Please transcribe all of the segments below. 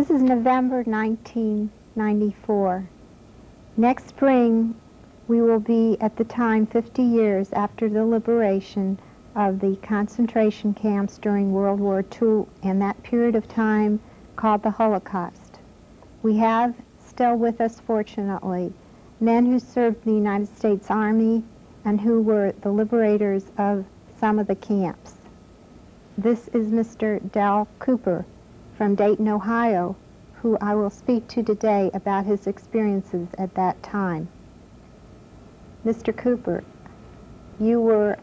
This is November 1994. Next spring, we will be at the time 50 years after the liberation of the concentration camps during World War II and that period of time called the Holocaust. We have still with us, fortunately, men who served the United States Army and who were the liberators of some of the camps. This is Mr. Del Cooper from Dayton, Ohio, who I will speak to today about his experiences at that time. Mr. Cooper, you were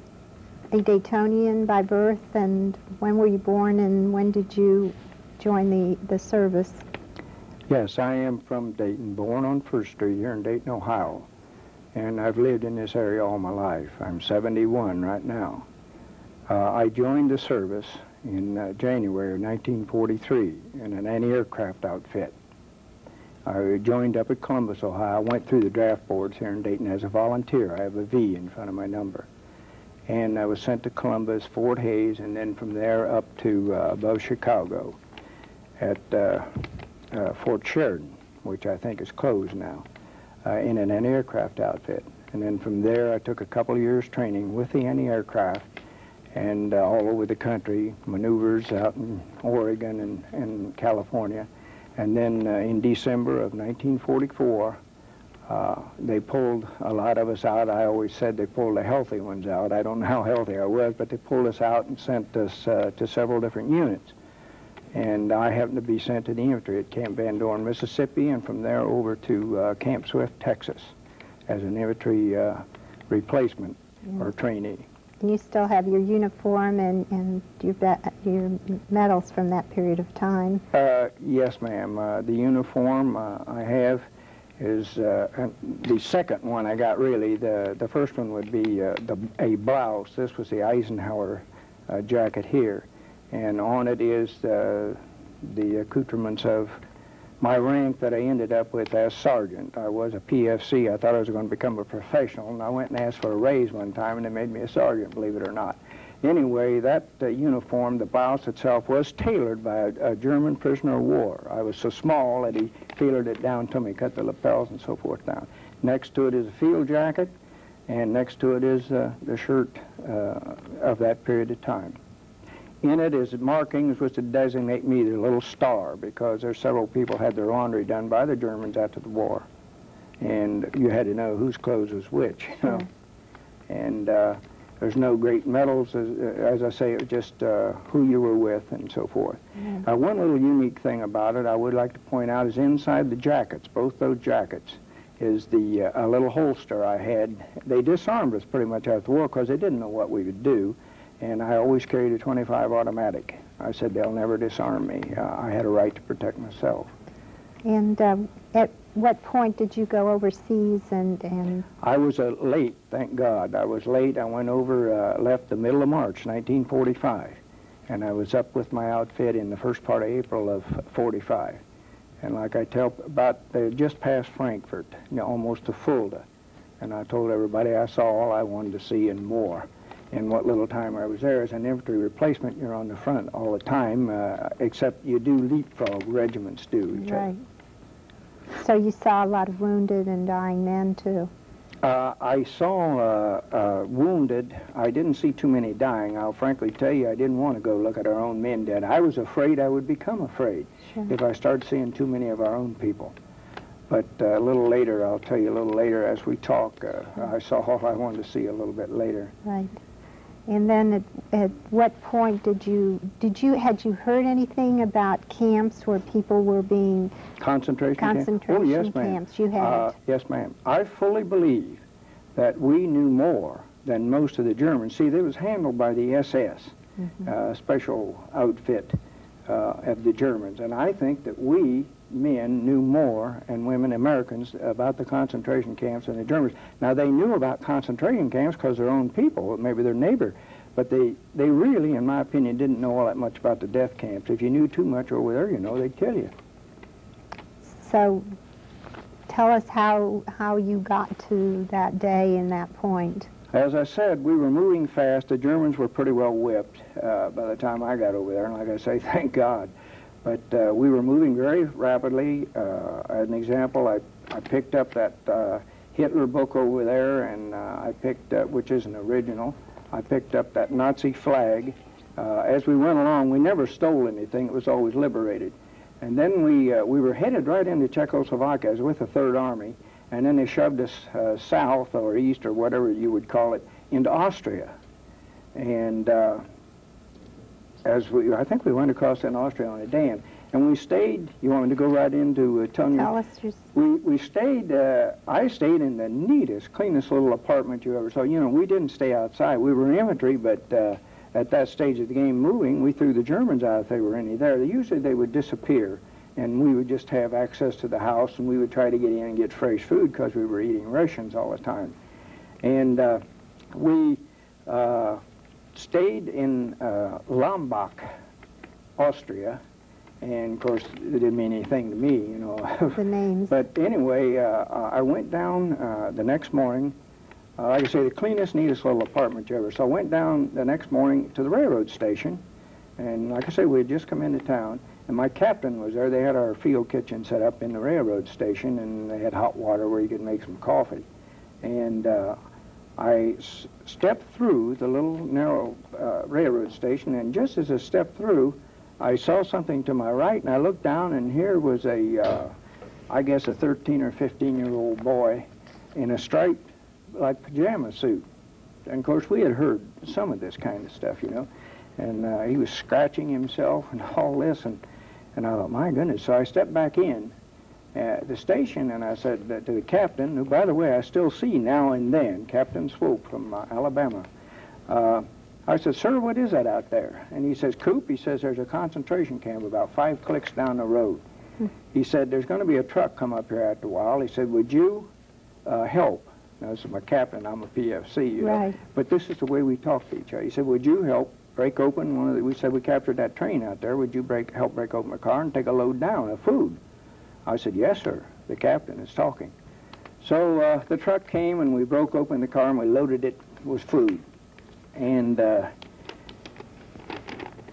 a Daytonian by birth, and when were you born, and when did you join the, the service? Yes, I am from Dayton, born on First Street here in Dayton, Ohio. And I've lived in this area all my life. I'm 71 right now. Uh, I joined the service in uh, January of 1943 in an anti-aircraft outfit. I joined up at Columbus, Ohio. Went through the draft boards here in Dayton as a volunteer. I have a V in front of my number. And I was sent to Columbus, Fort Hays, and then from there up to uh, above Chicago at uh, uh, Fort Sheridan, which I think is closed now, uh, in an anti-aircraft outfit. And then from there, I took a couple of years training with the anti-aircraft and uh, all over the country, maneuvers out in Oregon and, and California. And then uh, in December of 1944, uh, they pulled a lot of us out. I always said they pulled the healthy ones out. I don't know how healthy I was, but they pulled us out and sent us uh, to several different units. And I happened to be sent to the infantry at Camp Van Dorn, Mississippi, and from there over to uh, Camp Swift, Texas, as an infantry uh, replacement or trainee. You still have your uniform and, and your, your medals from that period of time? Uh, yes, ma'am. Uh, the uniform uh, I have is uh, the second one I got really. The, the first one would be uh, the, a blouse. This was the Eisenhower uh, jacket here. And on it is the accoutrements of my rank that I ended up with as sergeant. I was a PFC. I thought I was going to become a professional, and I went and asked for a raise one time, and they made me a sergeant, believe it or not. Anyway, that uh, uniform, the blouse itself, was tailored by a, a, German prisoner of war. I was so small that he tailored it down to me, cut the lapels and so forth down. Next to it is a field jacket, and next to it is uh, the shirt uh, of that period of time. In it is markings which would designate me the little star because there's several people had their laundry done by the Germans after the war. And you had to know whose clothes was which, you know. And uh, there's no great medals, as, as I say, it just uh, who you were with and so forth. Uh, one little unique thing about it I would like to point out is inside the jackets, both those jackets, is the uh, a little holster I had. They disarmed us pretty much after the war because they didn't know what we would do and I always carried a 25 automatic. I said they'll never disarm me. Uh, I had a right to protect myself. And um, at what point did you go overseas and, and... I was uh, late, thank God. I was late. I went over, uh, left the middle of March, 1945. And I was up with my outfit in the first part of April of 45. And like I tell, about uh, just past Frankfurt, you know, almost to Fulda. And I told everybody I saw all I wanted to see and more in what little time I was there. As an infantry replacement, you're on the front all the time, uh, except you do leapfrog, regiments do. Right. So you saw a lot of wounded and dying men, too? Uh, I saw uh, uh, wounded. I didn't see too many dying. I'll frankly tell you, I didn't want to go look at our own men dead. I was afraid I would become afraid sure. if I started seeing too many of our own people. But uh, a little later, I'll tell you a little later as we talk, uh, I saw all I wanted to see a little bit later. Right. And then at, at what point did you, did you, had you heard anything about camps where people were being... Concentration, concentration camps? Oh, yes, camps? You had? Uh, yes, ma'am. I fully believe that we knew more than most of the Germans. See, it was handled by the SS, mm -hmm. uh, special outfit uh, of the Germans. And I think that we men knew more, and women, Americans, about the concentration camps than the Germans. Now, they knew about concentration camps because their own people, maybe their neighbor, but they, they really, in my opinion, didn't know all that much about the death camps. If you knew too much over there, you know, they'd kill you. So tell us how, how you got to that day and that point. As I said, we were moving fast. The Germans were pretty well whipped uh, by the time I got over there, and like I say, thank God. But uh, we were moving very rapidly. Uh, as an example, I, I picked up that uh, Hitler book over there, and uh, I picked up, which is an original, I picked up that Nazi flag. Uh, as we went along, we never stole anything. It was always liberated. And then we, uh, we were headed right into Czechoslovakia. I was with the Third Army, and then they shoved us south or east or whatever you would call it into Austria. And as we, I think we went across in Austria on a dam, and we stayed. You want me to go right into uh, telling you? Tell us We we stayed. Uh, I stayed in the neatest, cleanest little apartment you ever saw. You know, we didn't stay outside. We were in infantry, but uh, at that stage of the game, moving, we threw the Germans out if they were any there. Usually they would disappear, and we would just have access to the house, and we would try to get in and get fresh food because we were eating rations all the time. And uh, we uh, stayed in uh, Lambach, Austria, and of course it didn't mean anything to me, you know. the names. But anyway, uh, I went down uh, the next morning. Uh, like I say, the cleanest, neatest little apartment you ever. So I went down the next morning to the railroad station, and like I say, we had just come into town, and my captain was there. They had our field kitchen set up in the railroad station, and they had hot water where you could make some coffee. And uh, I stepped through the little narrow uh, railroad station, and just as I stepped through, I saw something to my right, and I looked down, and here was a, uh, I guess, a 13 or 15 year old boy in a striped, like pajama suit. And of course, we had heard some of this kind of stuff, you know. And uh, he was scratching himself and all this, and, and I thought, my goodness. So I stepped back in at the station, and I said to the captain, who, by the way, I still see now and then, Captain Swope from uh, Alabama. Uh, I said, sir, what is that out there? And he says, Coop, he says, there's a concentration camp about five clicks down the road. He said, there's going to be a truck come up here after a while. He said, would you uh, help? Now, this is my captain. I'm a PFC, you know. Right. But this is the way we talk to each other. He said, would you help break open one of the, we said we captured that train out there. Would you break, help break open the car and take a load down of food? I said, yes, sir. The captain is talking. So uh, the truck came and we broke open the car and we loaded it with food. And uh,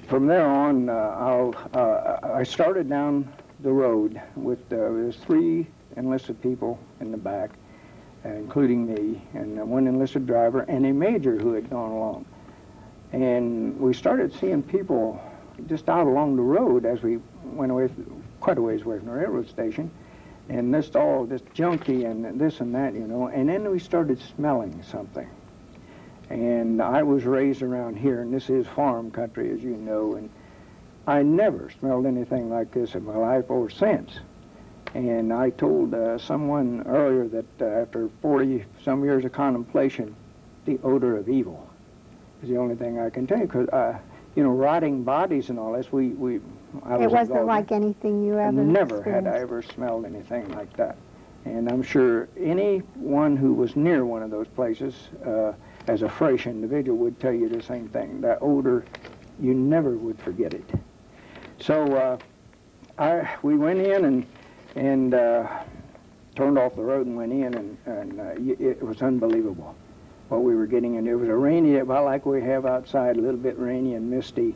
from there on, uh, uh, I started down the road with uh, there's three enlisted people in the back, including me, and one enlisted driver and a major who had gone along. And we started seeing people just out along the road as we went away, quite a ways away from the railroad station, and this all this junky and this and that, you know. And then we started smelling something. And I was raised around here, and this is farm country, as you know, and I never smelled anything like this in my life or since. And I told uh, someone earlier that uh, after 40 some years of contemplation, the odor of evil is the only thing I can tell you. Because, uh, you know, rotting bodies and all this, we, we I it was wasn't involved like anything you ever Never had I ever smelled anything like that. And I'm sure anyone who was near one of those places uh, as a fresh individual would tell you the same thing. That odor, you never would forget it. So uh, I, we went in and, and uh, turned off the road and went in, and, and uh, it was unbelievable what we were getting. And it was a rainy, about like we have outside, a little bit rainy and misty.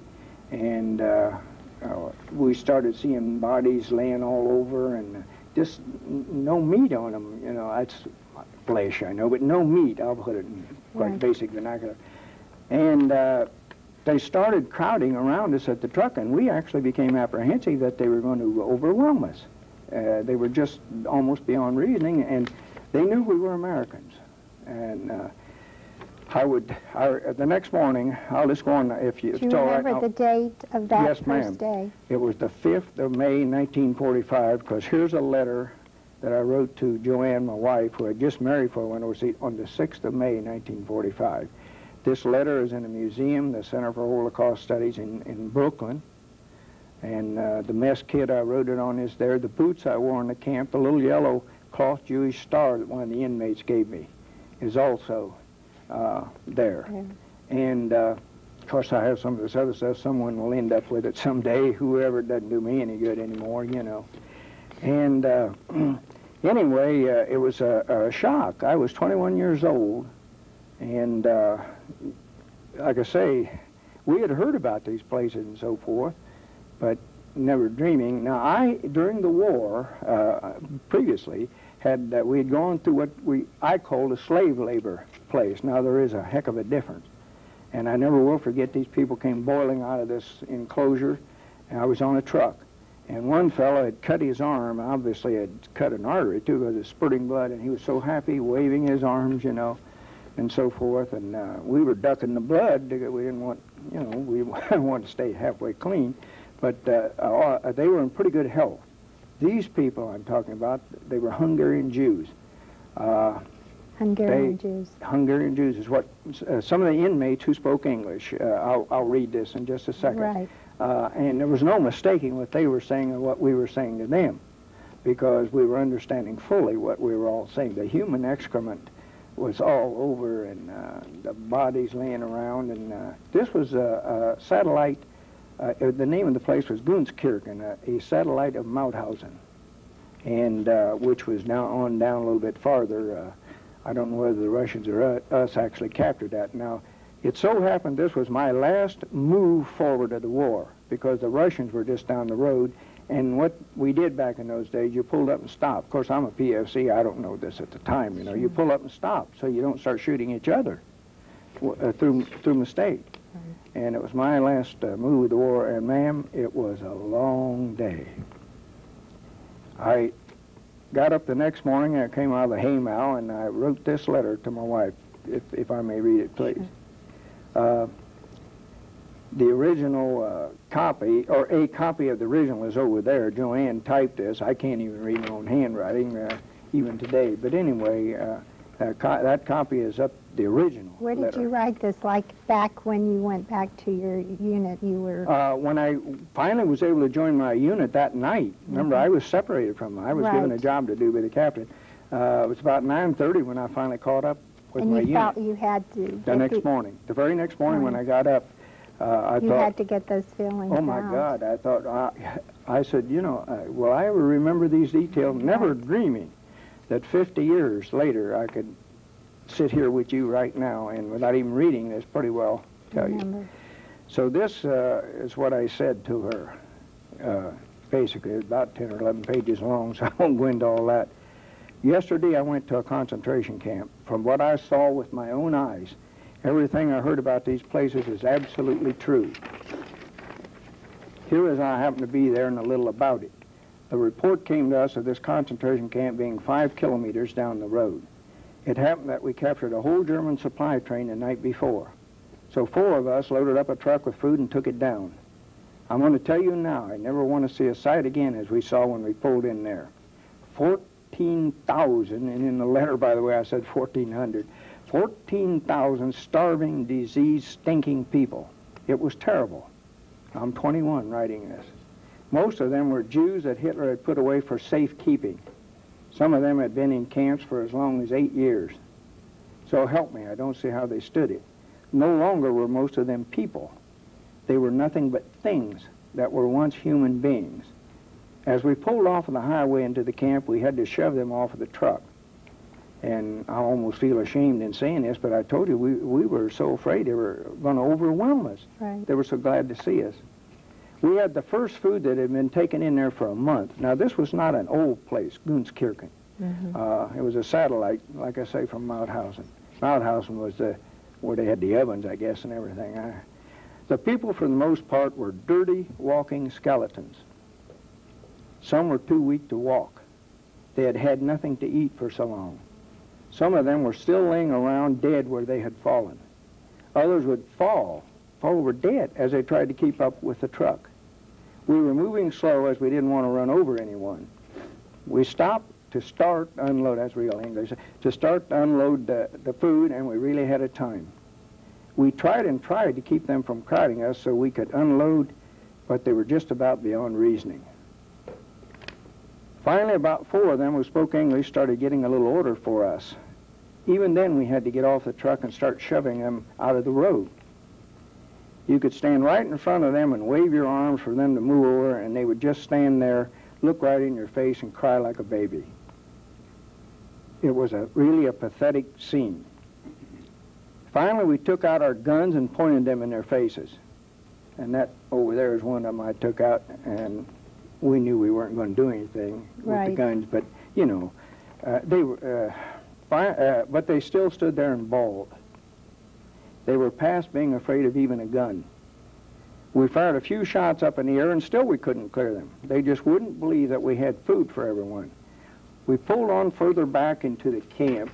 And uh, uh, we started seeing bodies laying all over and just n- no meat on them. You know, that's flesh, I know, but no meat. I'll put it in quite Right. basic vernacular. And uh, they started crowding around us at the truck, and we actually became apprehensive that they were going to overwhelm us. Uh, they were just almost beyond reasoning, and they knew we were Americans. And uh, I would, I, the next morning, I'll just go on, if you, Do you right. remember I'll- the date of that Yes, ma'am. first day? it was the 5th of May, 1945, because here's a letter that I wrote to Joanne, my wife, who had just married for one overseas, on the 6th of May, 1945. This letter is in a museum, the Center for Holocaust Studies in, in Brooklyn. And uh, the mess kit I wrote it on is there. The boots I wore in the camp, the little yellow cloth Jewish star that one of the inmates gave me, is also uh, there. There. And uh, of course, I have some of this other stuff. Someone will end up with it someday. Whoever doesn't do me any good anymore, you know. And uh, anyway, uh, it was a, a shock. I was 21 years old, and uh, like I say, we had heard about these places and so forth, but never dreaming. Now, I during the war, uh, previously, had uh, we had gone through what we I called a slave labor place. Now there is a heck of a difference, and I never will forget these people came boiling out of this enclosure, and I was on a truck, and one fellow had cut his arm, obviously had cut an artery too, because it's spurting blood, and he was so happy, waving his arms, you know, and so forth, and uh, we were ducking the blood. because We didn't want, you know, we wanted to stay halfway clean, but uh, uh, they were in pretty good health. These people I'm talking about, they were Hungarian Jews. Uh, Hungarian They- Jews. Hungarian Jews is what uh, some of the inmates who spoke English. Uh, I'll, I'll read this in just a second. Right. Uh, and there was no mistaking what they were saying and what we were saying to them because we were understanding fully what we were all saying. The human excrement was all over and uh, the bodies laying around. And uh, this was a, a satellite, uh, the name of the place was Gunskirchen, a, a satellite of Mauthausen, and uh, which was now on down a little bit farther. Uh, I don't know whether the Russians or us actually captured that. Now, it so happened this was my last move forward of the war because the Russians were just down the road. And what we did back in those days, you pulled up and stopped. Of course, I'm a PFC. I don't know this at the time. You know, you pull up and stop so you don't start shooting each other uh, through through mistake. And it was my last uh, move of the war. And ma'am, it was a long day. I got up the next morning. and I came out of the haymow and I wrote this letter to my wife, if if I may read it, please. Uh, the original uh, copy, or a copy of the original is over there. Joanne typed this. I can't even read my own handwriting, uh, even today. But anyway, uh, that, co- that copy is up, the original Where did letter. you write this? Like back when you went back to your unit, you were. Uh, when I finally was able to join my unit that night, remember I was separated from them. I was given a job to do by the captain. Uh, it was about 9.30 when I finally caught up with and my you felt you had to. the next the- morning. The very next morning when I got up, uh, I You thought, You had to get those feelings Oh my out. God! I thought I, I said, you know, uh, will I ever remember these details? Never dreaming that 50 years later I could sit here with you right now and without even reading this, pretty well tell you. So this uh, is what I said to her. Uh, basically, about 10 or 11 pages long, so I won't go into all that. Yesterday I went to a concentration camp. From what I saw with my own eyes, everything I heard about these places is absolutely true. Here as I happened to be there and a little about it. The report came to us of this concentration camp being five kilometers down the road. It happened that we captured a whole German supply train the night before. So four of us loaded up a truck with food and took it down. I'm going to tell you now, I never want to see a sight again as we saw when we pulled in there. 14,000, and in the letter, by the way, I said 1,400. 14,000 starving, diseased, stinking people. It was terrible. I'm 21 writing this. Most of them were Jews that Hitler had put away for safekeeping. Some of them had been in camps for as long as eight years. So help me, I don't see how they stood it. No longer were most of them people. They were nothing but things that were once human beings. As we pulled off of the highway into the camp, we had to shove them off of the truck. And I almost feel ashamed in saying this, but I told you we, we were so afraid they were going to overwhelm us. Right. They were so glad to see us. We had the first food that had been taken in there for a month. Now, this was not an old place, Gunskirchen. Mhm. Uh, it was a satellite, like I say, from Mauthausen. Mauthausen was the, where they had the ovens, I guess, and everything. I, the people, for the most part, were dirty, walking skeletons. Some were too weak to walk. They had had nothing to eat for so long. Some of them were still laying around dead where they had fallen. Others would fall, fall over dead as they tried to keep up with the truck. We were moving slow as we didn't want to run over anyone. We stopped to start unload, that's real English, to start unload the, the food, and we really had a time. We tried and tried to keep them from crowding us so we could unload, but they were just about beyond reasoning. Finally, about four of them who spoke English started getting a little order for us. Even then, we had to get off the truck and start shoving them out of the road. You could stand right in front of them and wave your arms for them to move over, and they would just stand there, look right in your face, and cry like a baby. It was a really a pathetic scene. Finally, we took out our guns and pointed them in their faces. and that over there is one of them I took out, and we knew we weren't going to do anything with the guns, but you know, uh, they were, uh, fi- uh, but they still stood there and bawled. They were past being afraid of even a gun. We fired a few shots up in the air, and still we couldn't clear them. They just wouldn't believe that we had food for everyone. We pulled on further back into the camp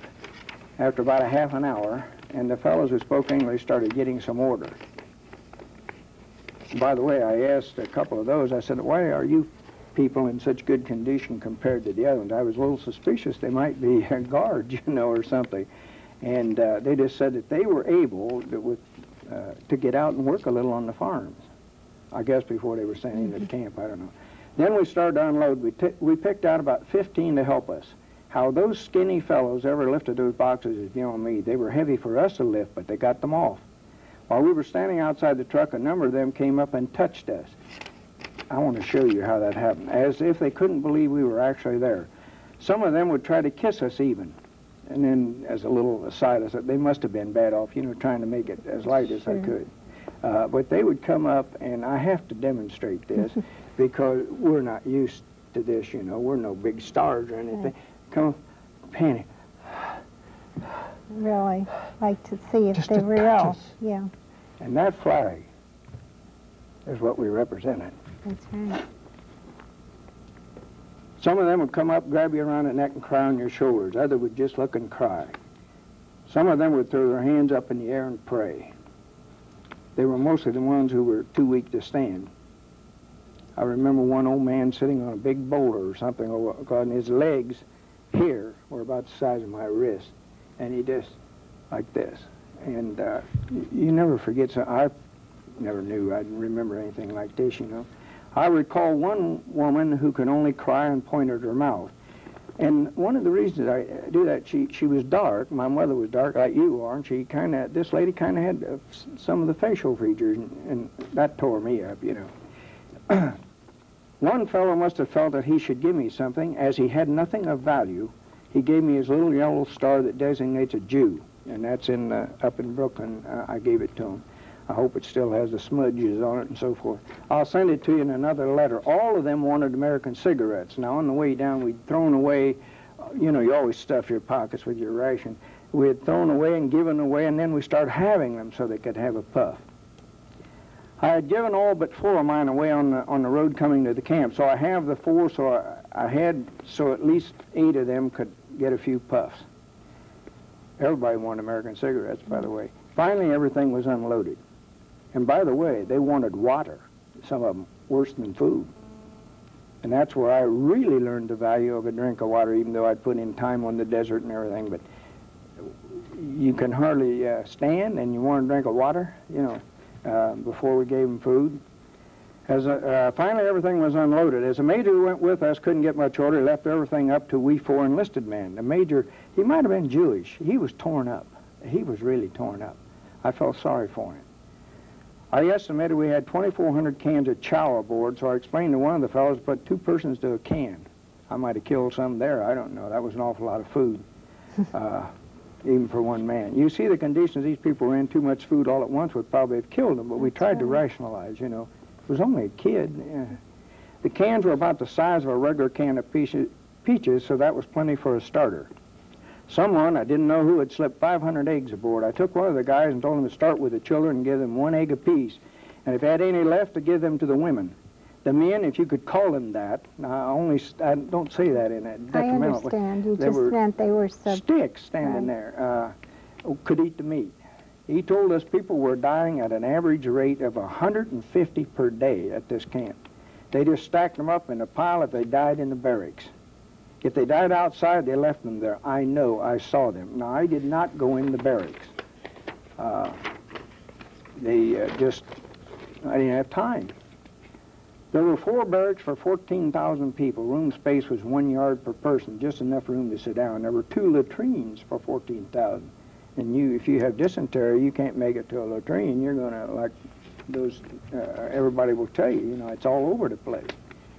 after about a half an hour, and the fellows who spoke English started getting some order. By the way, I asked a couple of those, I said, why are you people in such good condition compared to the other ones? I was a little suspicious they might be guards, you know, or something. And uh, they just said that they were able to, with, uh, to get out and work a little on the farms. I guess before they were sent into the camp, I don't know. Then we started to unload. We, t- we picked out about 15 to help us. How those skinny fellows ever lifted those boxes is beyond me. They were heavy for us to lift, but they got them off. While we were standing outside the truck, a number of them came up and touched us. I want to show you how that happened, as if they couldn't believe we were actually there. Some of them would try to kiss us even. And then, as a little aside, I said, they must have been bad off, you know, trying to make it as light as I could. Uh, but they would come up, and I have to demonstrate this because we're not used to this, you know. We're no big stars or anything. Right. Come on, Penny. Really like to see if Just they to were touch us. Yeah, And that flag is what we represented. that's right. Some of them would come up, grab you around the neck and cry on your shoulders. Others would just look and cry. Some of them would throw their hands up in the air and pray. They were mostly the ones who were too weak to stand. I remember one old man sitting on a big boulder or something, and his legs here were about the size of my wrist, and he just like this. And uh, you never forget. So I never knew. I didn't remember anything like this, you know. I recall one woman who could only cry and point at her mouth. And one of the reasons I do that, she she was dark. My mother was dark, like you are, and she kind of this lady kind of had uh, some of the facial features, and, and that tore me up, you know. one fellow must have felt that he should give me something, as he had nothing of value. He gave me his little yellow star that designates a Jew, and that's in uh, up in Brooklyn. Uh, I gave it to him. I hope it still has the smudges on it and so forth. I'll send it to you in another letter. All of them wanted American cigarettes. Now, on the way down, we'd thrown away, uh, you know, you always stuff your pockets with your ration. We had thrown away and given away, and then we started having them so they could have a puff. I had given all but four of mine away on the, on the road coming to the camp, so I have the four, so I, I had, so at least eight of them could get a few puffs. Everybody wanted American cigarettes, by the way. Finally, everything was unloaded. And by the way, they wanted water, some of them worse than food. And that's where I really learned the value of a drink of water, even though I'd put in time on the desert and everything. But you can hardly uh, stand, and you want a drink of water, you know, uh, before we gave them food. As uh, uh, finally everything was unloaded. As the major who went with us couldn't get much order, left everything up to we four enlisted men. The major, he might have been Jewish. He was torn up. He was really torn up. I felt sorry for him. I estimated we had 2,400 cans of chow aboard, so I explained to one of the fellows, put two persons to a can. I might have killed some there, I don't know. That was an awful lot of food, uh, even for one man. You see the conditions these people were in, too much food all at once would probably have killed them, but we tried to rationalize, you know. It was only a kid. yeah. The cans were about the size of a regular can of peaches, peaches, so that was plenty for a starter. Someone, I didn't know who, had slipped 500 eggs aboard. I took one of the guys and told him to start with the children and give them one egg apiece. And if they had any left, to give them to the women. The men, if you could call them that, I only, I don't say that in a I detrimental way. understand. You They just were meant they were sub. Sticks standing Right. there, uh, could eat the meat. He told us people were dying at an average rate of 150 per day at this camp. They just stacked them up in a pile if they died in the barracks. If they died outside, they left them there. I know, I saw them. Now, I did not go in the barracks. Uh, they uh, just, I didn't have time. There were four barracks for 14,000 people. Room space was one yard per person, just enough room to sit down. There were two latrines for 14,000. And you, if you have dysentery, you can't make it to a latrine. You're going to, like those, uh, everybody will tell you, you know, it's all over the place.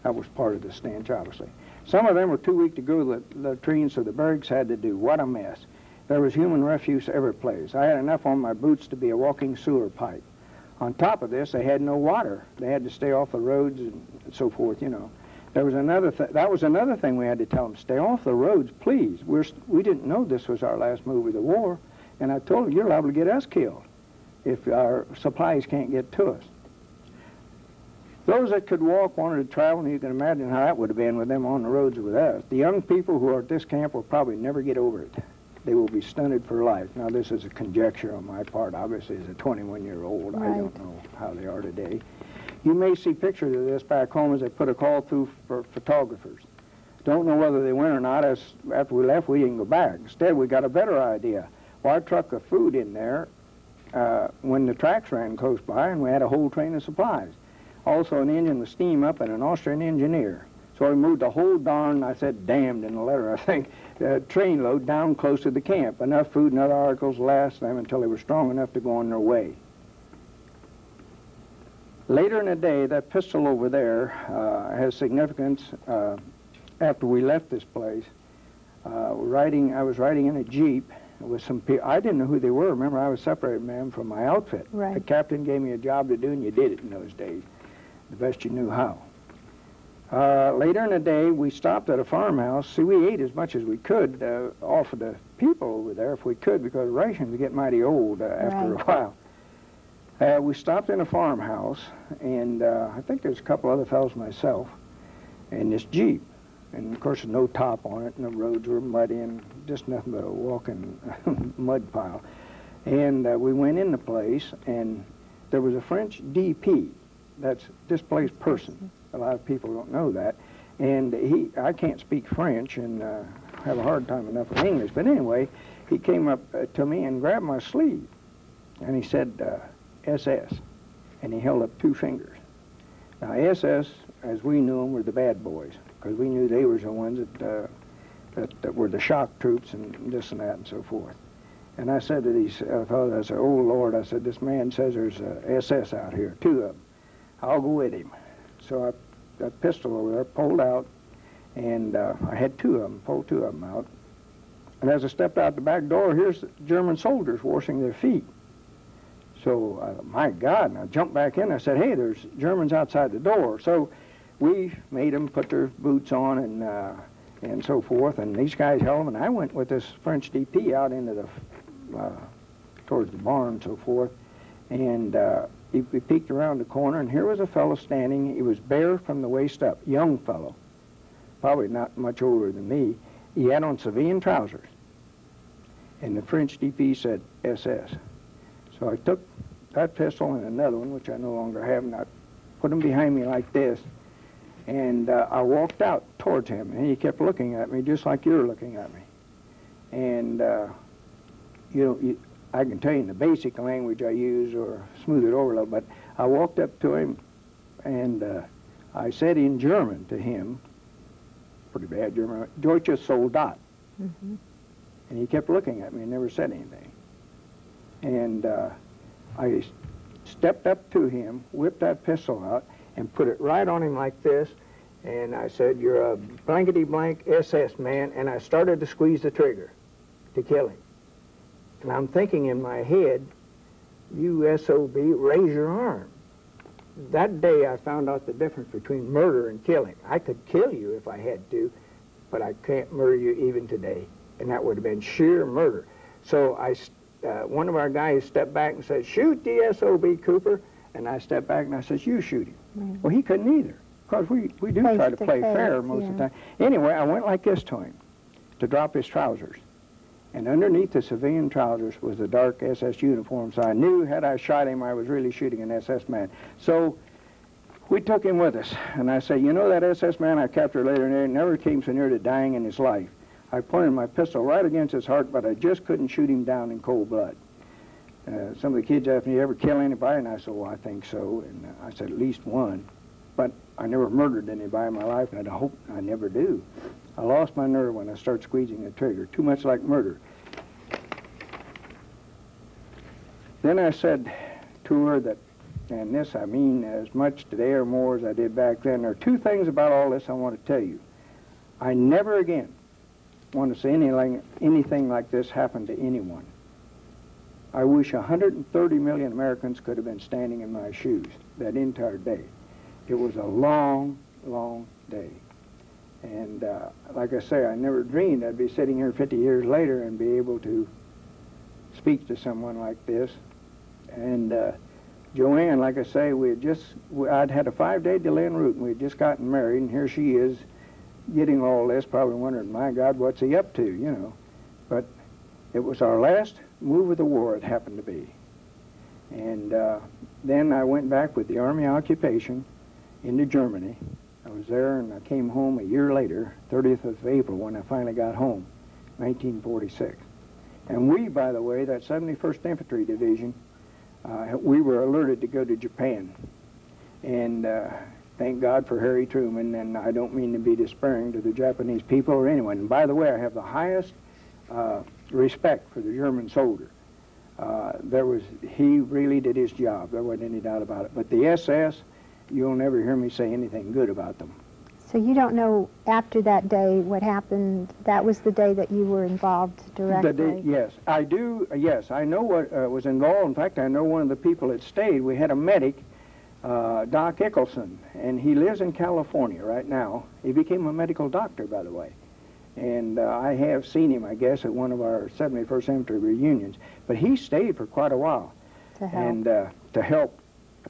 That was part of the stench, obviously. Some of them were too weak to go to the latrine, so the barracks had to do. What a mess. There was human refuse every place. I had enough on my boots to be a walking sewer pipe. On top of this, they had no water. They had to stay off the roads and so forth, you know. There was another th- that was another thing we had to tell them, stay off the roads, please. We're, we didn't know this was our last move of the war, and I told them, you're liable to get us killed if our supplies can't get to us. Those that could walk wanted to travel, and you can imagine how that would have been with them on the roads with us. The young people who are at this camp will probably never get over it. They will be stunted for life. Now, this is a conjecture on my part. Obviously, as a 21-year-old, I don't know how they are today. You may see pictures of this back home as they put a call through for photographers. Don't know whether they went or not. As after we left, we didn't go back. Instead, we got a better idea. Well, our truck of food in there uh, when the tracks ran close by, and we had a whole train of supplies. Also, an engine with steam up and an Austrian engineer. So we moved the whole darn, I said damned in the letter, I think, uh, train load down close to the camp. Enough food and other articles to last them until they were strong enough to go on their way. Later in the day, that pistol over there uh, has significance. Uh, after we left this place, uh, riding, I was riding in a jeep with some people. I didn't know who they were. Remember, I was separated, man, from my outfit. Right. The captain gave me a job to do, and you did it in those days, the best you knew how. Uh, later in the day, we stopped at a farmhouse. See, we ate as much as we could uh, off of the people over there, if we could, because rations get mighty old uh, after Right. a while. Uh, we stopped in a farmhouse, and uh, I think there's a couple other fellows myself, and this Jeep. And of course, no top on it, and the roads were muddy and just nothing but a walking mud pile. And uh, we went in the place, and there was a French DP, that's displaced person. A lot of people don't know that. And he, I can't speak French and uh, have a hard time enough with English. But anyway, he came up uh, to me and grabbed my sleeve, and he said, uh, SS, and he held up two fingers. Now, SS, as we knew them, were the bad boys, because we knew they were the ones that, uh, that, that were the shock troops and this and that and so forth. And I said to these uh, fellows, I said, oh, Lord, I said, this man says there's SS out here, two of them. I'll go with him. So I got a pistol over there pulled out, and uh, I had two of them, pulled two of them out. And as I stepped out the back door, here's German soldiers washing their feet. So, uh, my God, and I jumped back in. I said, hey, there's Germans outside the door. So we made them put their boots on and uh, and so forth. And these guys held them, and I went with this French DP out into the, uh, towards the barn and so forth. And he, we peeked around the corner, and here was a fellow standing. He was bare from the waist up, young fellow, probably not much older than me. He had on civilian trousers. And the French DP said SS. So I took that pistol and another one, which I no longer have, and I put them behind me like this. And uh, I walked out towards him, and he kept looking at me just like you're looking at me. And, uh, you know, you, I can tell you in the basic language I use or smooth it over a little, but I walked up to him and uh, I said in German to him, pretty bad German, Deutsche Soldat. hmm And he kept looking at me and never said anything. And uh, I stepped up to him, whipped that pistol out, and put it right on him like this. And I said, you're a blankety blank SS man. And I started to squeeze the trigger to kill him. And I'm thinking in my head, you SOB, raise your arm. That day I found out the difference between murder and killing. I could kill you if I had to, but I can't murder you even today. And that would have been sheer murder. So I, uh, one of our guys stepped back and said, shoot the SOB, Cooper. And I stepped back and I said, you shoot him. Right. Well, he couldn't either, because we, we do Face try to play face, fair most of the time. Anyway, I went like this to him to drop his trousers. And underneath the civilian trousers was the dark SS uniform, so I knew had I shot him, I was really shooting an SS man. So we took him with us, and I say, you know that SS man I captured later in there never came so near to dying in his life. I pointed my pistol right against his heart, but I just couldn't shoot him down in cold blood. Uh, some of the kids asked me, you ever kill anybody? And I said, well, I think so. And I said, at least one. But I never murdered anybody in my life, and I hope I never do. I lost my nerve when I started squeezing the trigger, too much like murder. Then I said to her that, and this I mean as much today or more as I did back then, there are two things about all this I want to tell you. I never again want to see anything, anything like this happen to anyone. I wish 130 million Americans could have been standing in my shoes that entire day. It was a long, long day. And uh, like I say, I never dreamed I'd be sitting here 50 years later and be able to speak to someone like this. And uh, Joanne, like I say, we had just, we- I'd had a five-day delay en route, and we had just gotten married, and here she is getting all this, probably wondering, my God, what's he up to, you know. But it was our last move of the war, it happened to be. And uh, then I went back with the Army occupation into Germany. I was there, and I came home a year later, 30th of April, when I finally got home, 1946. And we, by the way, that 71st Infantry Division, uh, we were alerted to go to Japan. And uh, thank God for Harry Truman, and I don't mean to be despairing to the Japanese people or anyone. And by the way, I have the highest uh, respect for the German soldier. Uh, there was, he really did his job. There wasn't any doubt about it. But the SS, you'll never hear me say anything good about them. So you don't know after that day what happened. That was the day that you were involved directly. Day- yes, I do. Yes, I know what uh, was involved. In fact, I know one of the people that stayed. We had a medic, uh, Doc Ickelson, and he lives in California right now. He became a medical doctor, by the way. And uh, I have seen him, I guess, at one of our 71st Infantry reunions. But he stayed for quite a while to help. and uh, to help.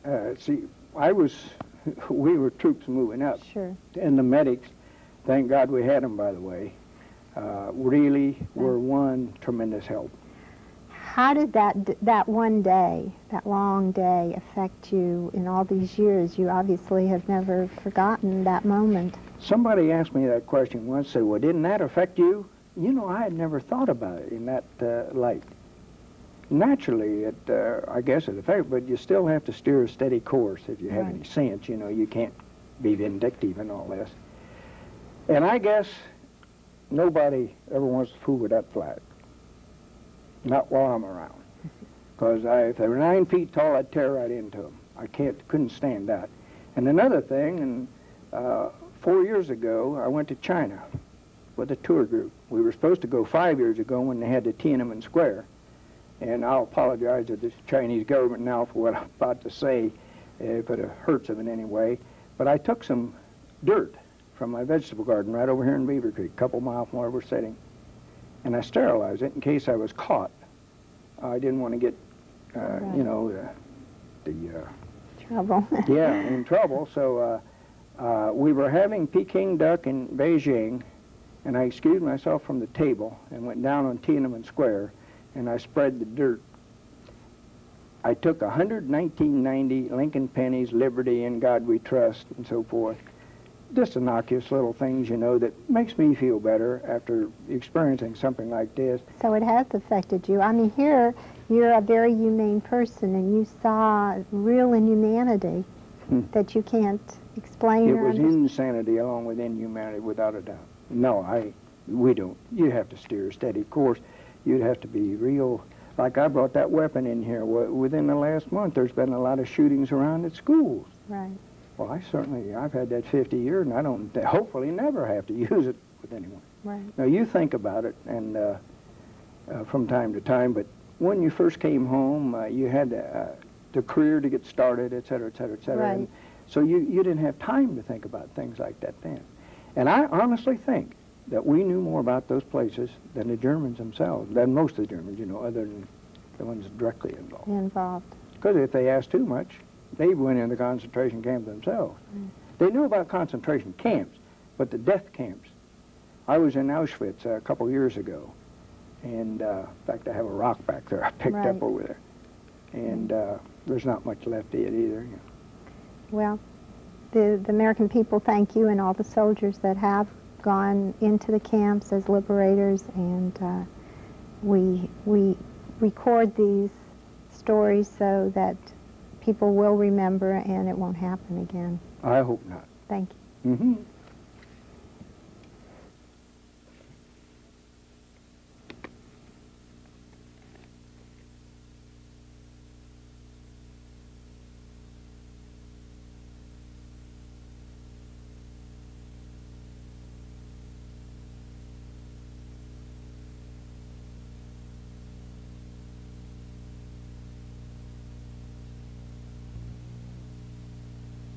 Uh, see, I was, we were troops moving up sure. and the medics, thank God we had them, by the way, uh, really were one tremendous help. How did that that one day, that long day, affect you in all these years? You obviously have never forgotten that moment. Somebody asked me that question once, said, well, didn't that affect you? You know, I had never thought about it in that uh, light. Naturally, it, uh, I guess it affects, but you still have to steer a steady course if you have Right. any sense. You know, you can't be vindictive and all this. And I guess nobody ever wants to fool with that flag. Not while I'm around. Because if they were nine feet tall, I'd tear right into them. I can't, couldn't stand that. And another thing, and uh, four years ago, I went to China with a tour group. We were supposed to go five years ago when they had the Tiananmen Square. And I'll apologize to the Chinese government now for what I'm about to say, if it hurts them in any way. But I took some dirt from my vegetable garden right over here in Beaver Creek, a couple miles from where we're sitting. And I sterilized it in case I was caught. I didn't want to get, uh, Right. you know, uh, the uh, Trouble. yeah, in trouble. So uh, uh, we were having Peking duck in Beijing, and I excused myself from the table and went down on Tiananmen Square, and I spread the dirt. I took 119.90 Lincoln pennies, Liberty, and God We Trust, and so forth. Just innocuous little things, you know, that makes me feel better after experiencing something like this. so it has affected you. I mean, here you're a very humane person, and you saw real inhumanity Hmm. that you can't explain It was understand. insanity along with inhumanity, without a doubt. No, I, we don't. You have to steer a steady course. You'd have to be real. Like I brought that weapon in here. Within the last month, there's been a lot of shootings around at schools. Right. Well, I certainly, I've had that 50 years, and I don't, hopefully never have to use it with anyone. Right. Now, you think about it, and uh, uh, from time to time, but when you first came home, uh, you had uh, the career to get started, et cetera, et cetera, et cetera. Right. And so you, you didn't have time to think about things like that then. And I honestly think that we knew more about those places than the Germans themselves, than most of the Germans, you know, other than the ones directly involved. Involved. Because if they asked too much, they went in the concentration camps themselves. They knew about concentration camps, but the death camps. I was in Auschwitz a couple years ago, and uh, in fact, I have a rock back there I picked Right. up over there. And uh, there's not much left of it either. you know. Well, the, the American people thank you and all the soldiers that have gone into the camps as liberators, and uh, we we record these stories so that people will remember and it won't happen again. I hope not. Thank you. hmm